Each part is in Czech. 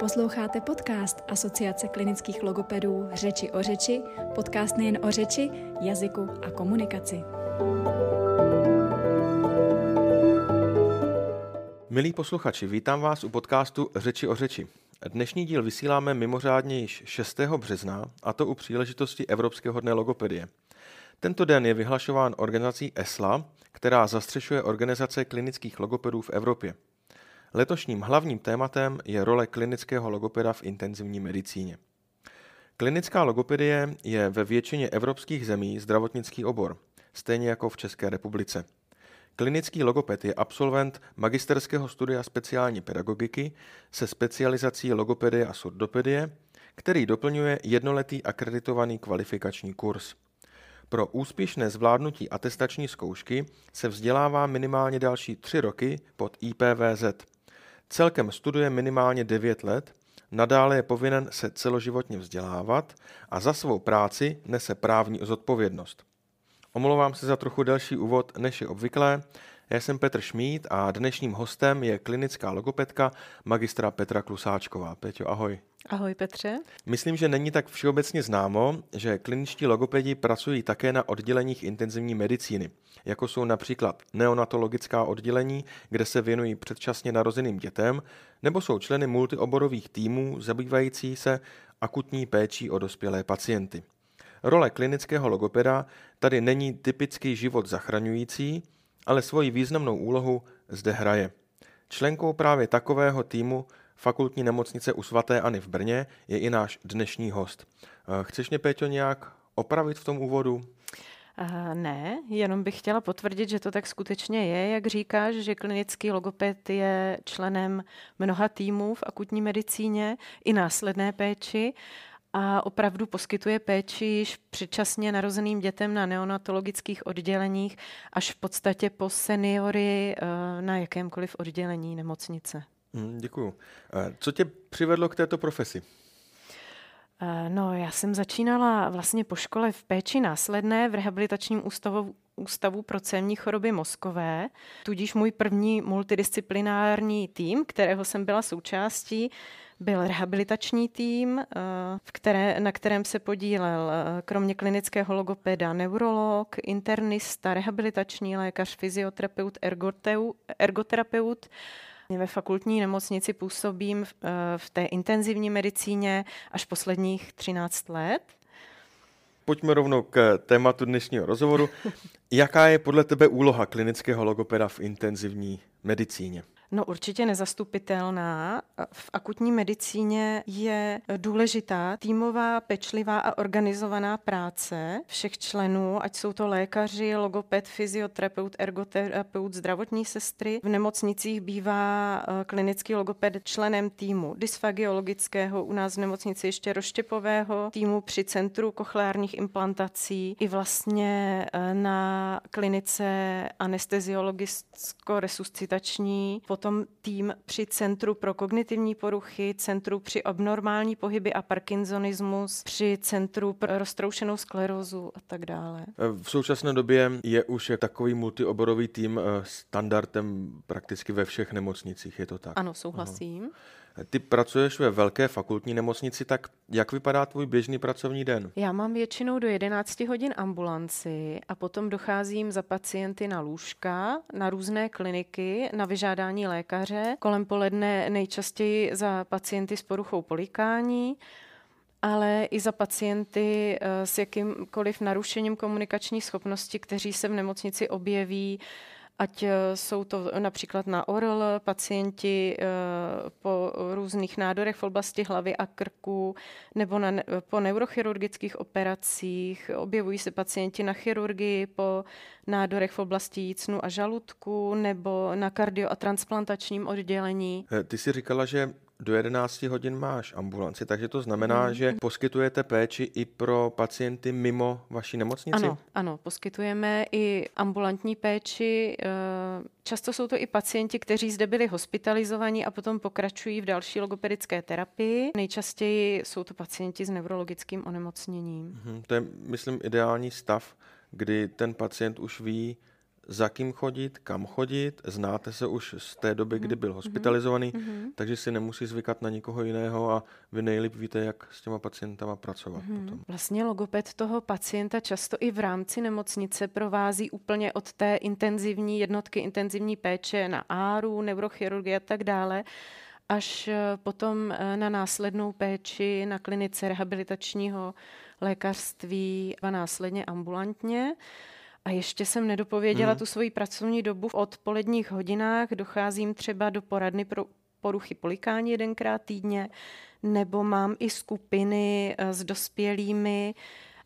Posloucháte podcast Asociace klinických logopedů Řeči o řeči, podcast nejen o řeči, jazyku a komunikaci. Milí posluchači, vítám vás u podcastu Řeči o řeči. Dnešní díl vysíláme mimořádně již 6. března, a to u příležitosti Evropského dne logopedie. Tento den je vyhlašován organizací ESLA, která zastřešuje organizace klinických logopedů v Evropě. Letošním hlavním tématem je role klinického logopeda v intenzivní medicíně. Klinická logopedie je ve většině evropských zemí zdravotnický obor, stejně jako v České republice. Klinický logoped je absolvent magisterského studia speciální pedagogiky se specializací logopedie a surdopedie, který doplňuje jednoletý akreditovaný kvalifikační kurz. Pro úspěšné zvládnutí atestační zkoušky se vzdělává minimálně další tři roky pod IPVZ. Celkem studuje minimálně 9 let, nadále je povinen se celoživotně vzdělávat a za svou práci nese právní zodpovědnost. Omlouvám se za trochu delší úvod, než je obvyklé. Já jsem Petr Šmít a dnešním hostem je klinická logopedka magistra Petra Klusáčková. Peťo, ahoj. Ahoj Petře. Myslím, že není tak všeobecně známo, že kliničtí logopedi pracují také na odděleních intenzivní medicíny, jako jsou například neonatologická oddělení, kde se věnují předčasně narozeným dětem, nebo jsou členy multioborových týmů zabývající se akutní péčí o dospělé pacienty. Role klinického logopeda tady není typický život zachraňující, ale svoji významnou úlohu zde hraje. Členkou právě takového týmu fakultní nemocnice u svaté Ani v Brně je i náš dnešní host. Eh, chceš mě, Péťo, nějak opravit v tom úvodu? Uh, ne, jenom bych chtěla potvrdit, že to tak skutečně je, jak říkáš, že klinický logoped je členem mnoha týmů v akutní medicíně i následné péči a opravdu poskytuje péči již předčasně narozeným dětem na neonatologických odděleních až v podstatě po seniory uh, na jakémkoliv oddělení nemocnice. Hmm, děkuju. Co tě přivedlo k této profesi? No, já jsem začínala vlastně po škole v péči následné v rehabilitačním ústavu, ústavu pro cévní choroby mozkové, tudíž můj první multidisciplinární tým, kterého jsem byla součástí, byl rehabilitační tým, v které, na kterém se podílel kromě klinického logopeda neurolog, internista, rehabilitační lékař, fyzioterapeut, ergoterapeut, ve fakultní nemocnici působím v, eh, v té intenzivní medicíně až posledních 13 let. Pojďme rovnou k tématu dnešního rozhovoru. Jaká je podle tebe úloha klinického logopeda v intenzivní medicíně? No určitě nezastupitelná. V akutní medicíně je důležitá týmová, pečlivá a organizovaná práce všech členů, ať jsou to lékaři, logoped, fyzioterapeut, ergoterapeut, zdravotní sestry. V nemocnicích bývá eh, klinický logoped členem týmu dysfagiologického, u nás v nemocnici ještě roštěpového týmu při Centru kochleárních implantací i vlastně eh, na klinice anesteziologicko-resuscitační potom tým při Centru pro kognitivní poruchy, Centru při abnormální pohyby a parkinsonismus, při Centru pro roztroušenou sklerózu a tak dále. V současné době je už takový multioborový tým eh, standardem prakticky ve všech nemocnicích, je to tak? Ano, souhlasím. Aha. Ty pracuješ ve velké fakultní nemocnici, tak jak vypadá tvůj běžný pracovní den? Já mám většinou do 11 hodin ambulanci a potom docházím za pacienty na lůžka, na různé kliniky, na vyžádání lékaře. Kolem poledne nejčastěji za pacienty s poruchou polikání, ale i za pacienty eh, s jakýmkoliv narušením komunikační schopnosti, kteří se v nemocnici objeví ať eh, jsou to například na ORL pacienti eh, po různých nádorech v oblasti hlavy a krku nebo na, po neurochirurgických operacích. Objevují se pacienti na chirurgii po nádorech v oblasti jícnu a žaludku nebo na kardio- a transplantačním oddělení. Eh, ty si říkala, že do 11 hodin máš ambulanci, takže to znamená, mm. že poskytujete péči i pro pacienty mimo vaší nemocnici? Ano, ano, poskytujeme i ambulantní péči. Eh, často jsou to i pacienti, kteří zde byli hospitalizovaní a potom pokračují v další logopedické terapii. Nejčastěji jsou to pacienti s neurologickým onemocněním. Mm, to je, myslím, ideální stav, kdy ten pacient už ví, za kým chodit, kam chodit, znáte se už z té doby, kdy byl hospitalizovaný, mm-hmm. takže si nemusí zvykat na nikoho jiného a vy nejlíp víte, jak s těma pacientama pracovat mm-hmm. potom. Vlastně logoped toho pacienta často i v rámci nemocnice provází úplně od té intenzivní jednotky intenzivní péče na áru, neurochirurgie a tak dále, až eh, potom eh, na následnou péči na klinice rehabilitačního lékařství a následně ambulantně. A ještě jsem nedopověděla hmm. tu svoji pracovní dobu. V odpoledních hodinách docházím třeba do poradny pro poruchy polikání jedenkrát týdně, nebo mám i skupiny eh, s dospělými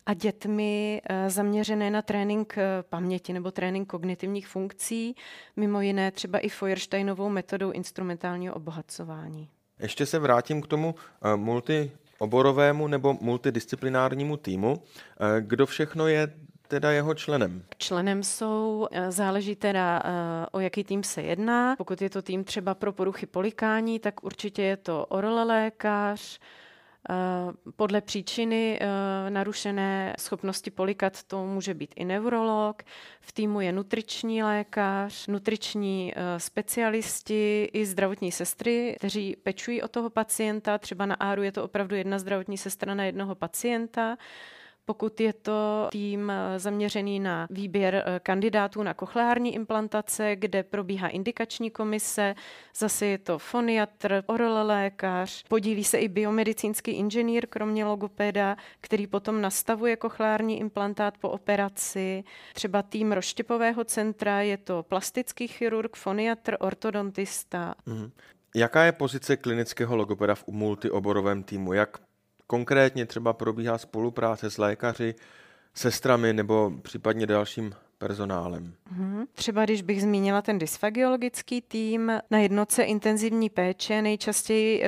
a dětmi eh, zaměřené na trénink eh, paměti nebo trénink kognitivních funkcí, mimo jiné třeba i Feuersteinovou metodou instrumentálního obohacování. Ještě se vrátím k tomu multioborovému nebo multidisciplinárnímu týmu. Kdo všechno je teda jeho členem? Členem jsou, eh, záleží teda eh, o jaký tým se jedná. Pokud je to tým třeba pro poruchy polikání, tak určitě je to oral lékař, eh, podle příčiny narušené schopnosti polikat to může být i neurolog, v týmu je nutriční lékař, nutriční specialisti i zdravotní sestry, kteří pečují o toho pacienta. Třeba na ARU je to opravdu jedna zdravotní sestra na jednoho pacienta. Pokud je to tým eh, zaměřený na výběr eh, kandidátů na kochleární implantace, kde probíhá indikační komise, zase je to foniatr, oral lékař, podílí se i biomedicínský inženýr, kromě logopeda, který potom nastavuje kochleární implantát po operaci. Třeba tým rozštěpového centra je to plastický chirurg, foniatr, ortodontista. Mm-hmm. Jaká je pozice klinického logopeda v multioborovém týmu? Jak konkrétně třeba probíhá spolupráce s lékaři, sestrami nebo případně dalším personálem. Hmm. Třeba když bych zmínila ten dysfagiologický tým, na jednotce intenzivní péče nejčastěji uh,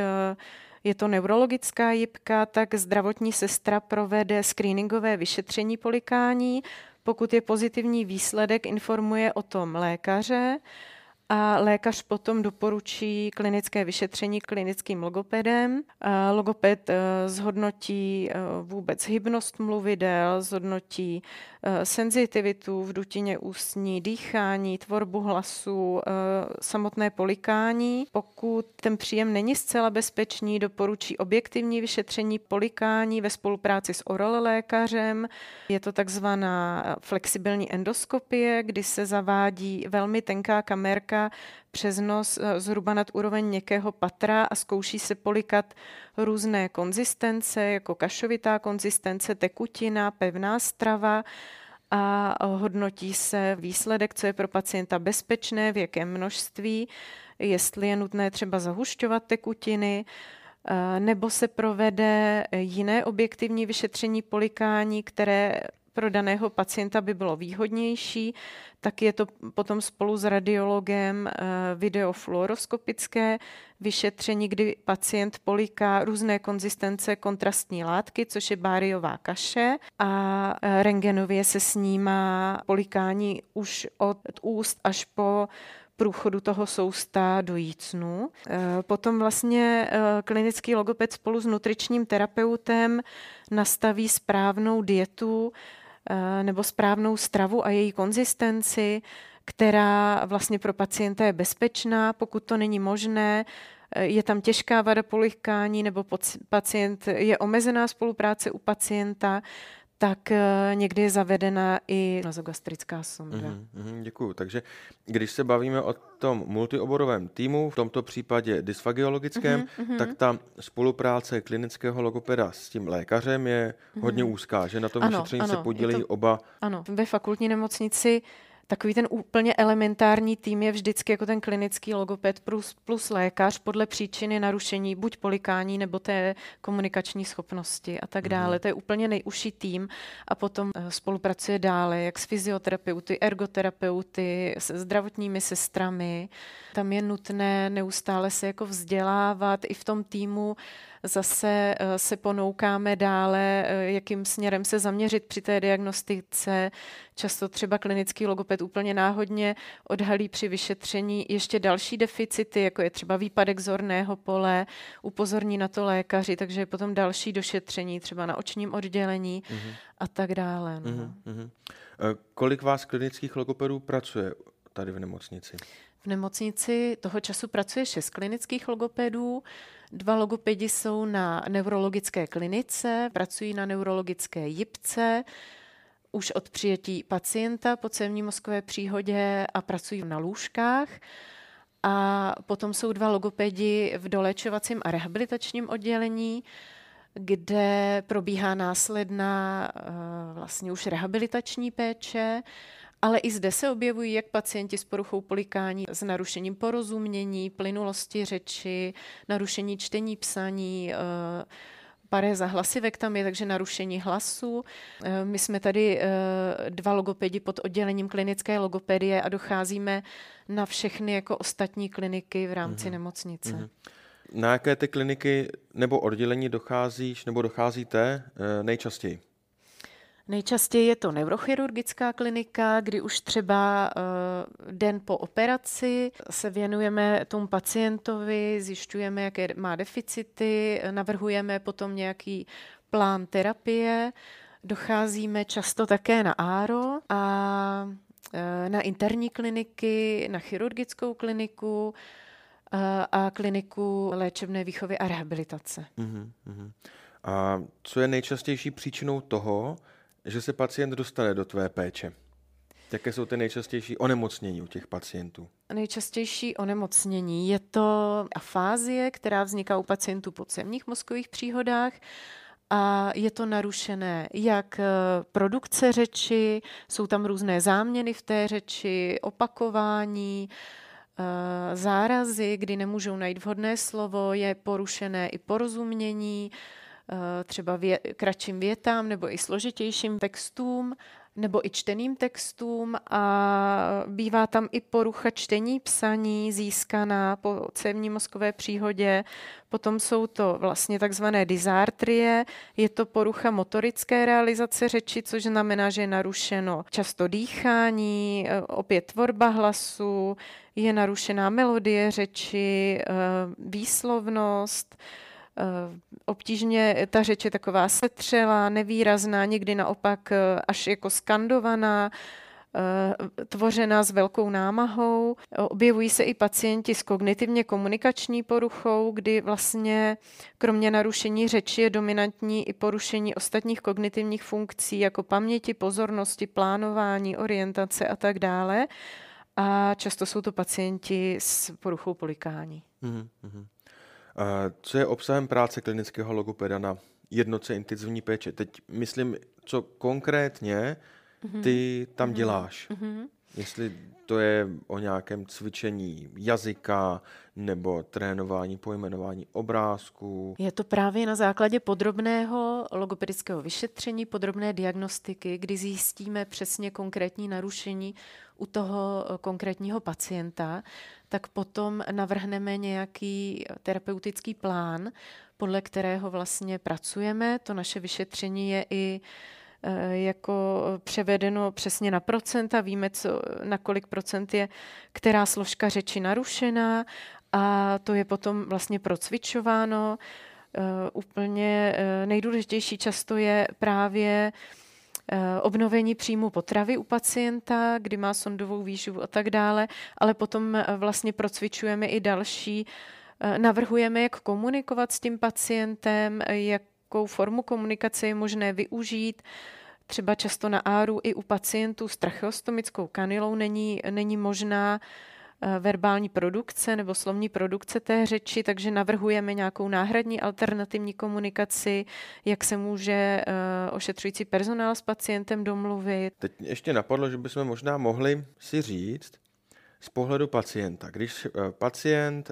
je to neurologická jipka, tak zdravotní sestra provede screeningové vyšetření polikání. Pokud je pozitivní výsledek, informuje o tom lékaře a lékař potom doporučí klinické vyšetření klinickým logopedem. Logoped eh, zhodnotí eh, vůbec hybnost mluvidel, zhodnotí eh, senzitivitu v dutině ústní, dýchání, tvorbu hlasu, samotné polikání. Pokud ten příjem není zcela bezpečný, doporučí objektivní vyšetření polikání ve spolupráci s oral lékařem. Je to takzvaná flexibilní endoskopie, kdy se zavádí velmi tenká kamerka přes nos eh, zhruba nad úroveň měkkého patra a zkouší se polikat různé konzistence, jako kašovitá konzistence, tekutina, pevná strava a hodnotí se výsledek, co je pro pacienta bezpečné, v jakém množství, jestli je nutné třeba zahušťovat tekutiny, eh, nebo se provede jiné objektivní vyšetření polikání, které pro daného pacienta by bylo výhodnější, tak je to potom spolu s radiologem eh, videofluoroskopické vyšetření, kdy pacient poliká různé konzistence kontrastní látky, což je báriová kaše a eh, rengenově se snímá polikání už od úst až po průchodu toho sousta do jícnu. Eh, potom vlastně klinický logoped spolu s nutričním terapeutem nastaví správnou dietu, nebo správnou stravu a její konzistenci, která vlastně pro pacienta je bezpečná, pokud to není možné, eh, je tam těžká vada polikání nebo pacient je omezená spolupráce u pacienta, tak eh, někdy je zavedena i nazogastrická sonda. Mm, mm, děkuju. Takže když se bavíme o tom multioborovém týmu, v tomto případě dysfagiologickém, mm-hmm, tak ta spolupráce klinického logopeda s tím lékařem je mm-hmm. hodně úzká, že na tom vyšetření se podílejí to, oba. Ano, ve fakultní nemocnici Takový ten úplně elementární tým je vždycky jako ten klinický logoped plus, plus lékař podle příčiny narušení buď polikání nebo té komunikační schopnosti a tak dále. Mm. To je úplně nejužší tým a potom eh, spolupracuje dále jak s fyzioterapeuty, ergoterapeuty, se zdravotními sestrami. Tam je nutné neustále se jako vzdělávat i v tom týmu zase eh, se ponoukáme dále, eh, jakým směrem se zaměřit při té diagnostice. Často třeba klinický logoped úplně náhodně odhalí při vyšetření ještě další deficity, jako je třeba výpadek zorného pole, upozorní na to lékaři, takže je potom další došetření, třeba na očním oddělení mm-hmm. a tak dále. No. Mm-hmm. Kolik vás klinických logopedů pracuje tady v nemocnici? V nemocnici toho času pracuje šest klinických logopedů. Dva logopedi jsou na neurologické klinice, pracují na neurologické jipce, už od přijetí pacienta po cévní mozkové příhodě a pracují na lůžkách. A potom jsou dva logopedi v doléčovacím a rehabilitačním oddělení, kde probíhá následná eh, vlastně už rehabilitační péče, ale i zde se objevují jak pacienti s poruchou polikání, s narušením porozumění, plynulosti řeči, narušení čtení, psaní, eh, paréza hlasivek tam je, takže narušení hlasu. Eh, my jsme tady dva logopedi pod oddělením klinické logopedie a docházíme na všechny jako ostatní kliniky v rámci mm-hmm. nemocnice. Mm-hmm. Na jaké ty kliniky nebo oddělení docházíš nebo docházíte eh, nejčastěji? Nejčastěji je to neurochirurgická klinika, kdy už třeba uh, den po operaci se věnujeme tomu pacientovi, zjišťujeme, jaké má deficity, navrhujeme potom nějaký plán terapie. Docházíme často také na ARO a uh, na interní kliniky, na chirurgickou kliniku, a kliniku léčebné výchovy a rehabilitace. Uh-huh, uh-huh. A co je nejčastější příčinou toho, že se pacient dostane do tvé péče? Jaké jsou ty nejčastější onemocnění u těch pacientů? Nejčastější onemocnění je to afázie, která vzniká u pacientů po cévních mozkových příhodách a je to narušené jak eh, produkce řeči, jsou tam různé záměny v té řeči, opakování, Eh, zárazy, kdy nemůžou najít vhodné slovo, je porušené i porozumění, třeba vě, kratším větám nebo i složitějším textům nebo i čteným textům a bývá tam i porucha čtení, psaní získaná po cévní mozkové příhodě. Potom jsou to vlastně takzvané dysartrie, je to porucha motorické realizace řeči, což znamená, že je narušeno často dýchání, eh, opět tvorba hlasu, je narušená melodie řeči, eh, výslovnost, eh, obtížně ta řeč je taková setřelá, nevýrazná, někdy naopak eh, až jako skandovaná, tvořená s velkou námahou. Objevují se i pacienti s kognitivně komunikační poruchou, kdy vlastně kromě narušení řeči je dominantní i porušení ostatních kognitivních funkcí, jako paměti, pozornosti, plánování, orientace a tak dále a často jsou to pacienti s poruchou polikání. Mm-hmm. Co je obsahem práce klinického logopeda na jednoce intenzivní péče? Teď myslím, co konkrétně mhm. ty tam mm-hmm. děláš. Mm-hmm. Jestli to je o nějakém cvičení jazyka nebo trénování pojmenování obrázků. Je to právě na základě podrobného logopedického vyšetření, podrobné diagnostiky, kdy zjistíme přesně konkrétní narušení u toho eh, konkrétního pacienta, tak potom navrhneme nějaký terapeutický plán, podle kterého vlastně pracujeme. To naše vyšetření je i eh, jako převedeno přesně na procenta, víme, co, na kolik procent je která složka řeči narušená a to je potom vlastně procvičováno. Úplně nejdůležitější často je právě uh, obnovení příjmu potravy u pacienta, kdy má sondovou výživu a tak dále, ale potom vlastně procvičujeme i další, navrhujeme, jak komunikovat s tím pacientem, jakou formu komunikace je možné využít, třeba často na áru i u pacientů s tracheostomickou kanilou není, není možná. Eh, verbální produkce nebo slovní produkce té řeči, takže navrhujeme nějakou náhradní alternativní komunikaci, jak se může eh, ošetřující personál s pacientem domluvit. Teď ještě napadlo, že bychom možná mohli si říct, z pohledu pacienta. Když eh, pacient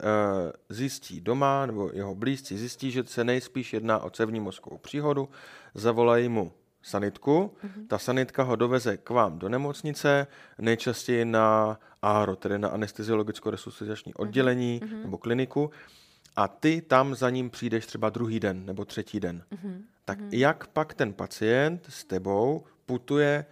zjistí doma, nebo jeho blízcí zjistí, že se nejspíš jedná o cevní mozkovou příhodu, zavolají mu sanitku. Mm-hmm. Ta sanitka ho doveze k vám do nemocnice, nejčastěji na ARO, tedy na anesteziologicko-resuscitační mhm. oddělení mm-hmm. nebo kliniku. A ty tam za ním přijdeš třeba druhý den nebo třetí den. Mm-hmm. Tak mm-hmm. jak pak ten pacient s tebou putuje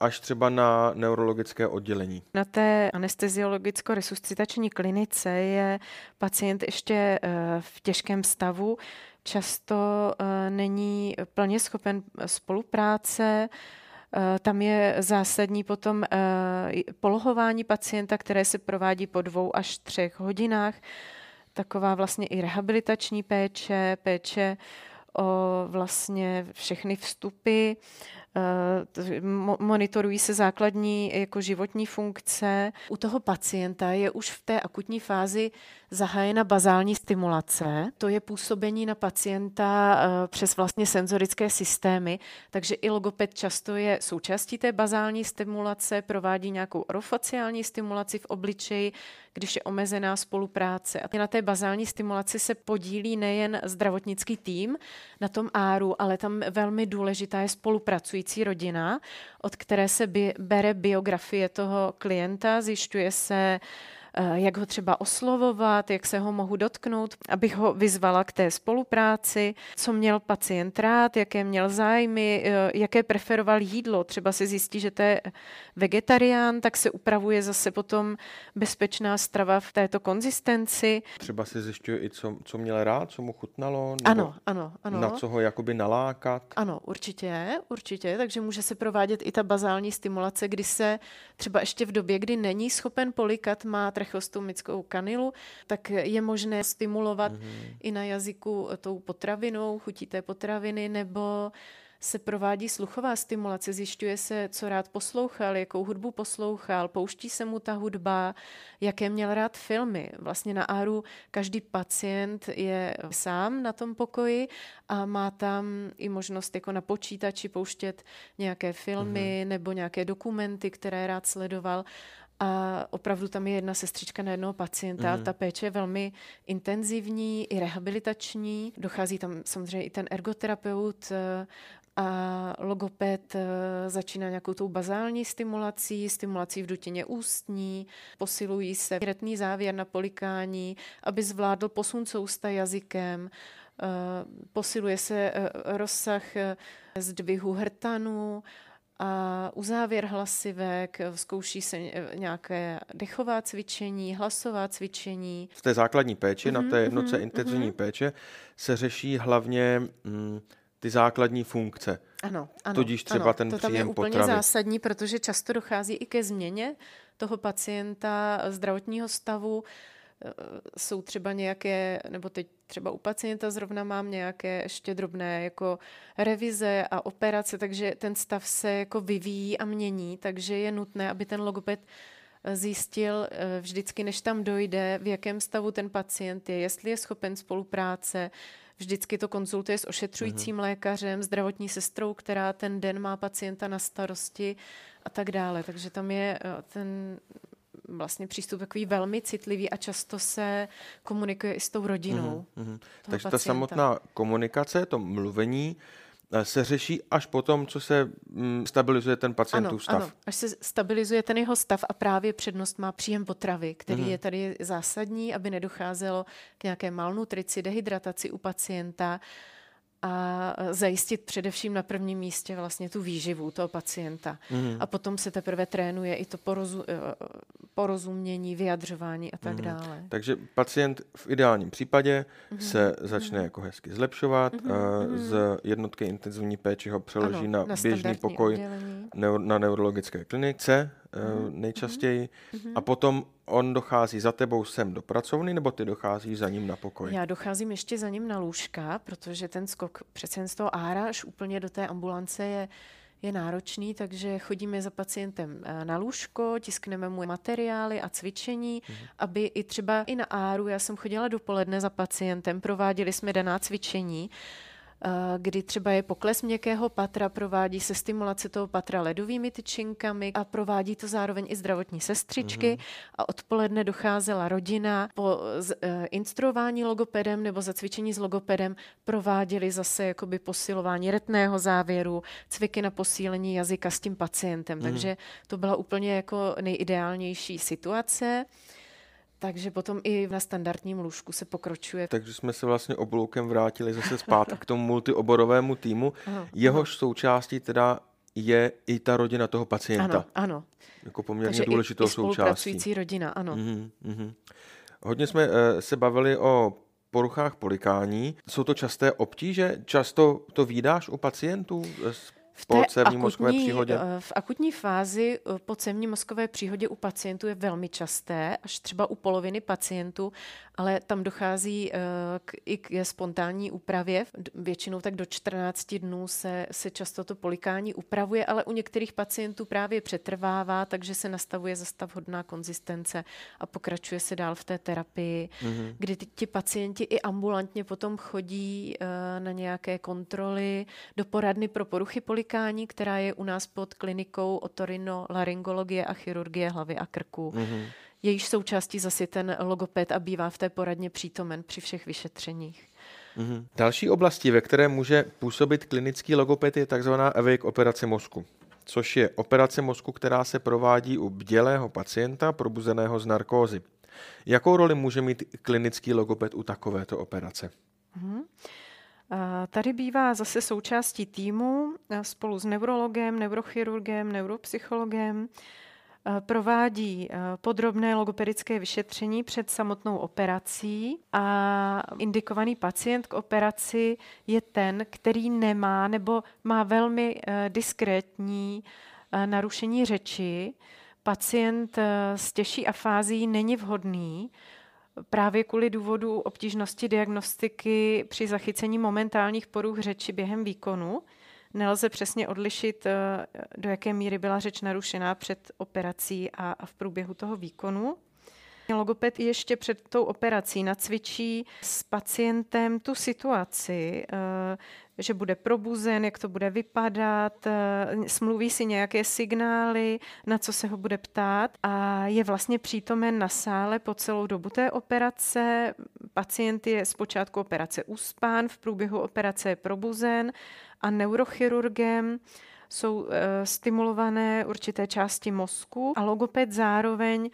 až třeba na neurologické oddělení. Na té anesteziologicko-resuscitační klinice je pacient ještě eh, v těžkém stavu, často uh, není plně schopen spolupráce, Tam je zásadní potom polohování pacienta, které se provádí po dvou až třech hodinách. Taková vlastně i rehabilitační péče, péče o vlastně všechny vstupy, Eh, monitorují se základní jako životní funkce. U toho pacienta je už v té akutní fázi zahájena bazální stimulace. To je působení na pacienta eh, přes vlastně senzorické systémy, takže i logoped často je součástí té bazální stimulace, provádí nějakou orofaciální stimulaci v obličeji, když je omezená spolupráce. A na té bazální stimulaci se podílí nejen zdravotnický tým na tom áru, ale tam velmi důležitá je spolupracující rodina, od které se bere biografie toho klienta, zjišťuje se, jak ho třeba oslovovat, jak se ho mohu dotknout, abych ho vyzvala k té spolupráci, co měl pacient rád, jaké měl zájmy, eh, jaké preferoval jídlo. Třeba se zjistí, že to je vegetarián, tak se upravuje zase potom bezpečná strava v této konzistenci. Třeba se zjišťuje i, co, co měl rád, co mu chutnalo? Ano, ano, ano. Na co ho jakoby nalákat? Ano, určitě, určitě. Takže může se provádět i ta bazální stimulace, kdy se třeba ještě v době, kdy není schopen polikat, má trachostomickou kanilu, tak je možné stimulovat mm-hmm. i na jazyku tou potravinou, chutí té potraviny, nebo se provádí sluchová stimulace, zjišťuje se, co rád poslouchal, jakou hudbu poslouchal, pouští se mu ta hudba, jaké měl rád filmy. Vlastně na Áru každý pacient je sám na tom pokoji a má tam i možnost jako na počítači pouštět nějaké filmy mm-hmm. nebo nějaké dokumenty, které rád sledoval a opravdu tam je jedna sestřička na jednoho pacienta. Mm. Ta péče je velmi intenzivní i rehabilitační. Dochází tam samozřejmě i ten ergoterapeut eh, a logoped eh, začíná nějakou tou bazální stimulací, stimulací v dutině ústní, posilují se retný závěr na polikání, aby zvládl posun sousta jazykem, eh, posiluje se rozsah zdvihu hrtanu, a uzávěr hlasivek, zkouší se nějaké dechová cvičení, hlasová cvičení. V té základní péči, mm-hmm, na té mhm, jednoce mm-hmm, intenzivní mm-hmm. péče, se řeší hlavně mm, ty základní funkce. Ano, ano. Tudíž třeba ano, ten to tam je úplně potravy. zásadní, protože často dochází i ke změně toho pacienta zdravotního stavu. Eh, jsou třeba nějaké, nebo teď třeba u pacienta zrovna mám nějaké ještě drobné jako revize a operace, takže ten stav se jako vyvíjí a mění, takže je nutné, aby ten logoped eh, zjistil eh, vždycky, než tam dojde, v jakém stavu ten pacient je, jestli je schopen spolupráce, vždycky to konzultuje s ošetřujícím mm-hmm. lékařem, zdravotní sestrou, která ten den má pacienta na starosti a tak dále. Takže tam je ten vlastně přístup takový velmi citlivý a často se komunikuje i s tou rodinou. Mm-hmm. Takže pacienta. ta samotná komunikace, to mluvení, eh, se řeší až potom, co se mm, stabilizuje ten pacientův stav. Ano, až se stabilizuje ten jeho stav a právě přednost má příjem potravy, který mm-hmm. je tady zásadní, aby nedocházelo k nějaké malnutrici, dehydrataci u pacienta a zajistit především na prvním místě vlastně tu výživu toho pacienta. Mm. A potom se teprve trénuje i to porozu, eh, porozumění, vyjadřování a tak mm. dále. Takže pacient v ideálním případě mm. se začne mm. jako hezky zlepšovat, mm. z jednotky intenzivní péče ho přeloží ano, na, na běžný pokoj neur, na neurologické klinice mm. nejčastěji mm. a potom on dochází za tebou sem do pracovny, nebo ty docházíš za ním na pokoj? Já docházím ještě za ním na lůžka, protože ten skok přece z toho ára až úplně do té ambulance je je náročný, takže chodíme za pacientem eh, na lůžko, tiskneme mu materiály a cvičení, mm. aby i třeba i na áru, já jsem chodila dopoledne za pacientem, prováděli jsme daná cvičení, Eh, kdy třeba je pokles měkkého patra, provádí se stimulace toho patra ledovými tyčinkami a provádí to zároveň i zdravotní sestřičky mm-hmm. a odpoledne docházela rodina po z, uh, instruování logopedem nebo za cvičení s logopedem prováděli zase jakoby posilování retného závěru, cviky na posílení jazyka s tím pacientem. Mm-hmm. Takže to byla úplně jako nejideálnější situace. Takže potom i na standardním lůžku se pokročuje. Takže jsme se vlastně obloukem vrátili zase zpátky k tomu multioborovému týmu. Ano, Jehož ano. součástí teda je i ta rodina toho pacienta. Ano, ano. Jako poměrně Takže důležitou i, i součástí. rodina, ano. Mm-hmm, mm-hmm. Hodně jsme uh, se bavili o poruchách polikání. Jsou to časté obtíže? Často to výdáš u pacientů? V po cévní mozkové příhodě? Eh, v akutní fázi eh, po cévní mozkové příhodě u pacientů je velmi časté, až třeba u poloviny pacientů, ale tam dochází eh, k, i k spontánní úpravě. Většinou tak do 14 dnů se, se často to polikání upravuje, ale u některých pacientů právě přetrvává, takže se nastavuje zastav hodná konzistence a pokračuje se dál v té terapii, mm-hmm. kdy ty, ti pacienti i ambulantně potom chodí na nějaké kontroly do poradny pro poruchy polikání podnikání, která je u nás pod klinikou otorino laryngologie a chirurgie hlavy a krku. Mm-hmm. Jejíž součástí zase ten logoped a bývá v té poradně přítomen při všech vyšetřeních. Mm-hmm. Další oblastí, ve které může působit klinický logoped, je tzv. awake operace mozku, což je operace mozku, která se provádí u bdělého pacienta probuzeného z narkózy. Jakou roli může mít klinický logoped u takovéto operace? Mm-hmm. Tady bývá zase součástí týmu spolu s neurologem, neurochirurgem, neuropsychologem. Provádí podrobné logopedické vyšetření před samotnou operací a indikovaný pacient k operaci je ten, který nemá nebo má velmi diskrétní narušení řeči. Pacient s těžší afází není vhodný, právě kvůli důvodu obtížnosti diagnostiky při zachycení momentálních poruch řeči během výkonu nelze přesně odlišit, eh, do jaké míry byla řeč narušená před operací a v průběhu toho výkonu. Logoped ještě před tou operací nacvičí s pacientem tu situaci, eh, že bude probuzen, jak to bude vypadat, eh, smluví si nějaké signály, na co se ho bude ptát a je vlastně přítomen na sále po celou dobu té operace. Pacient je zpočátku operace uspán, v průběhu operace je probuzen a neurochirurgem jsou e, stimulované určité části mozku a logoped zároveň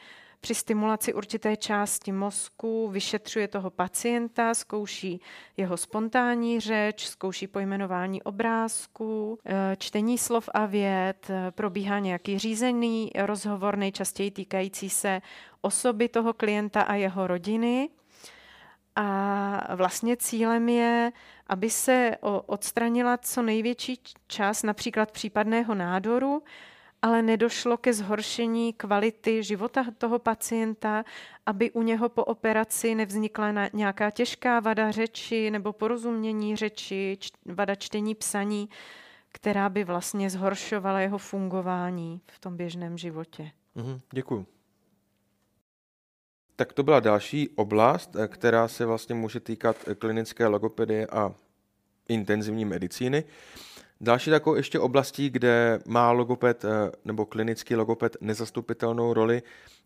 při stimulaci určité části mozku vyšetřuje toho pacienta, zkouší jeho spontánní řeč, zkouší pojmenování obrázků, eh, čtení slov a věd, eh, probíhá nějaký řízený rozhovor, nejčastěji týkající se osoby toho klienta a jeho rodiny. A vlastně cílem je, aby se odstranila co největší čas například případného nádoru, ale nedošlo ke zhoršení kvality života toho pacienta, aby u něho po operaci nevznikla nějaká těžká vada řeči nebo porozumění řeči, vada čtení, psaní, která by vlastně zhoršovala jeho fungování v tom běžném životě. Mm, děkuji. Tak to byla další oblast, eh, která se vlastně může týkat eh, klinické logopedie a intenzivní medicíny. Další takovou ještě oblastí, kde má logoped eh, nebo klinický logoped nezastupitelnou roli,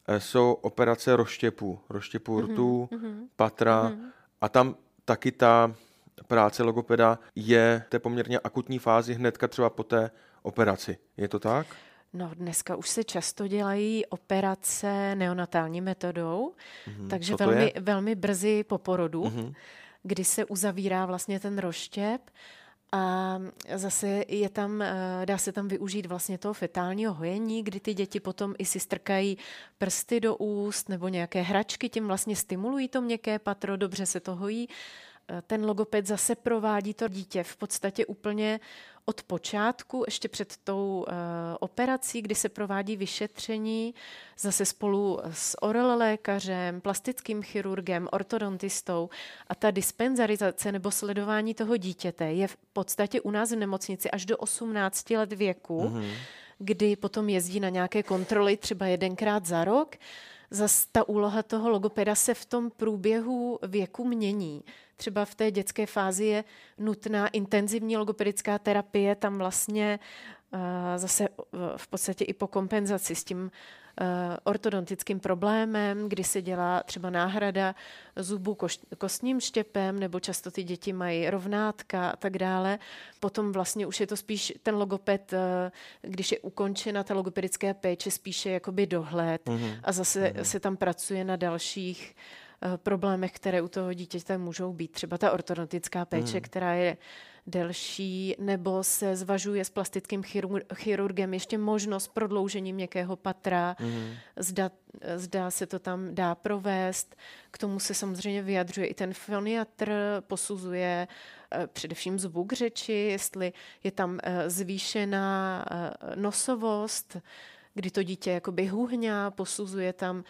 eh, jsou operace rozštěpů, rozštěpů mm-hmm. rtů, mm-hmm. patra mm-hmm. a tam taky ta práce logopeda je té poměrně akutní fázi hnedka třeba po té operaci. Je to tak? No, dneska už se často dělají operace neonatální metodou, mm-hmm. takže velmi, velmi brzy po porodu, mm-hmm. kdy se uzavírá vlastně ten rozštěp a zase je tam, eh, dá se tam využít vlastně toho fetálního hojení, kdy ty děti potom i si strkají prsty do úst nebo nějaké hračky, tím vlastně stimulují to měkké patro, dobře se to hojí. Eh, ten logoped zase provádí to dítě v podstatě úplně od počátku, ještě před tou uh, operací, kdy se provádí vyšetření, zase spolu s oral lékařem, plastickým chirurgem, ortodontistou a ta dispenzarizace nebo sledování toho dítěte je v podstatě u nás v nemocnici až do 18 let věku, mm-hmm. kdy potom jezdí na nějaké kontroly třeba jedenkrát za rok. Zase ta úloha toho logopeda se v tom průběhu věku mění třeba v té dětské fázi je nutná intenzivní logopedická terapie, tam vlastně uh, zase v podstatě i po kompenzaci s tím uh, ortodontickým problémem, kdy se dělá třeba náhrada zubů kostním štěpem, nebo často ty děti mají rovnátka a tak dále. Potom vlastně už je to spíš ten logoped, uh, když je ukončena ta logopedická péče, spíše jakoby dohled mm-hmm. a zase mm-hmm. se tam pracuje na dalších Eh, problémech, které u toho dítěte můžou být. Třeba ta ortodontická péče, mm. která je delší, nebo se zvažuje s plastickým chirurgem ještě možnost prodloužení měkkého patra, mm. zda, zda se to tam dá provést. K tomu se samozřejmě vyjadřuje i ten foniatr, posuzuje eh, především zvuk řeči, jestli je tam eh, zvýšená nosovost, kdy to dítě jakoby huhňá, posuzuje tam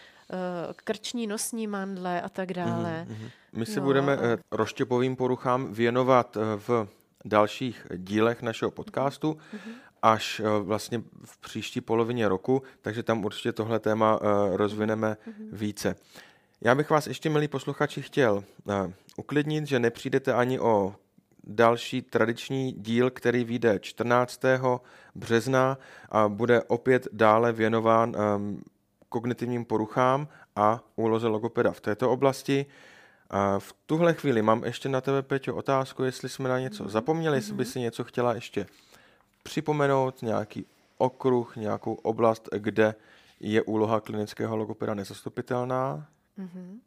krční nosní mandle a tak dále. Mm-hmm. My se no, budeme a... roštěpovým poruchám věnovat v dalších dílech našeho podcastu. Mm-hmm až eh, vlastně v příští polovině roku, takže tam určitě tohle téma eh, rozvineme mm-hmm. více. Já bych vás ještě, milí posluchači, chtěl eh, uklidnit, že nepřijdete ani o další tradiční díl, který vyjde 14. března a bude opět dále věnován ehm, kognitivním poruchám a úloze logopeda v této oblasti. A v tuhle chvíli mám ještě na tebe, Peťo, otázku, jestli jsme na něco mhm. zapomněli, jestli by mhm. si něco chtěla ještě připomenout nějaký okruh, nějakou oblast, kde je úloha klinického logopeda nezastupitelná? Mm-hmm.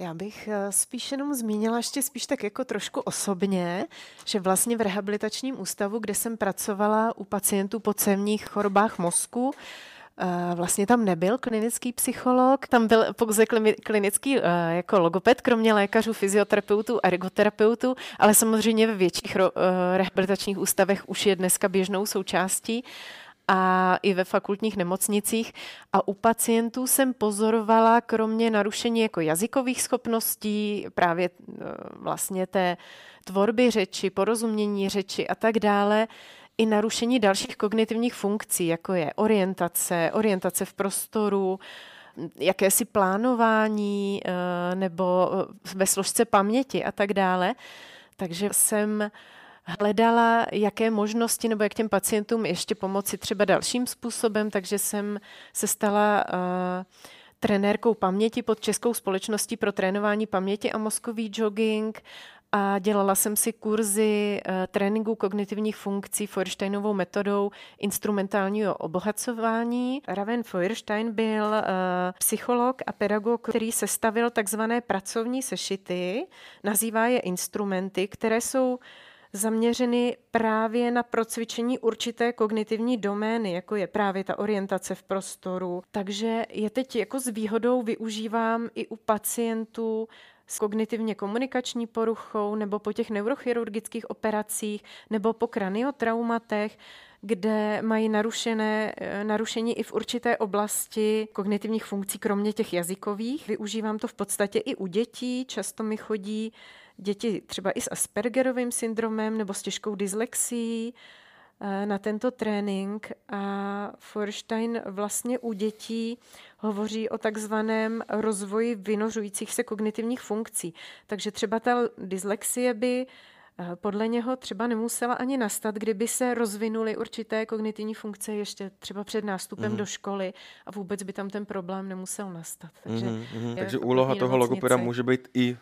Já bych eh, spíš jenom zmínila ještě spíš tak jako trošku osobně, že vlastně v rehabilitačním ústavu, kde jsem pracovala u pacientů po cévních chorobách mozku, Eh, vlastně tam nebyl klinický psycholog, tam byl pouze klinický eh, jako logoped, kromě lékařů, fyzioterapeutů, ergoterapeutů, ale samozřejmě ve větších eh, rehabilitačních ústavech už je dneska běžnou součástí a i ve fakultních nemocnicích. A u pacientů jsem pozorovala, kromě narušení jako jazykových schopností, právě vlastně té tvorby řeči, porozumění řeči a tak dále, i narušení dalších kognitivních funkcí, jako je orientace, orientace v prostoru, jakési plánování eh, nebo eh, ve složce paměti a tak dále. Takže jsem hledala, jaké možnosti nebo jak těm pacientům ještě pomoci třeba dalším způsobem, takže jsem se stala uh, trenérkou paměti pod Českou společností pro trénování paměti a mozkový jogging a dělala jsem si kurzy uh, tréninku kognitivních funkcí Feuersteinovou metodou instrumentálního obohacování. Raven Feuerstein byl uh, psycholog a pedagog, který sestavil takzvané pracovní sešity, nazývá je instrumenty, které jsou zaměřeny právě na procvičení určité kognitivní domény, jako je právě ta orientace v prostoru. Takže je teď jako s výhodou využívám i u pacientů s kognitivně komunikační poruchou nebo po těch neurochirurgických operacích nebo po kraniotraumatech, kde mají narušené, eh, narušení i v určité oblasti kognitivních funkcí, kromě těch jazykových. Využívám to v podstatě i u dětí. Často mi chodí děti třeba i s Aspergerovým syndromem nebo s těžkou dyslexií eh, na tento trénink a Forstein vlastně u dětí hovoří o takzvaném rozvoji vynořujících se kognitivních funkcí. Takže třeba ta dyslexie by eh, podle něho třeba nemusela ani nastat, kdyby se rozvinuly určité kognitivní funkce ještě třeba před nástupem mm. do školy a vůbec by tam ten problém nemusel nastat. Takže, mm-hmm. Takže úloha toho logopeda může být i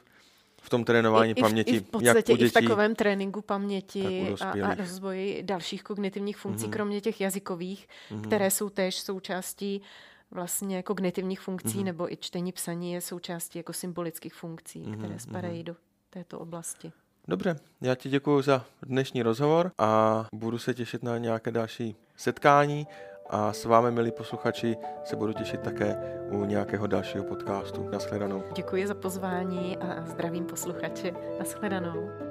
v tom trénování I, paměti. I v podstatě jak u dětí, i v takovém tréninku paměti a, a rozvoji dalších kognitivních funkcí, mm-hmm. kromě těch jazykových, mm-hmm. které jsou též součástí vlastně kognitivních funkcí, mm-hmm. nebo i čtení psaní je součástí jako symbolických funkcí, mm-hmm. které spadají mm-hmm. do této oblasti. Dobře, já ti děkuji za dnešní rozhovor a budu se těšit na nějaké další setkání a s vámi, milí posluchači, se budu těšit také u nějakého dalšího podcastu. Naschledanou. Děkuji za pozvání a zdravím posluchače. Naschledanou.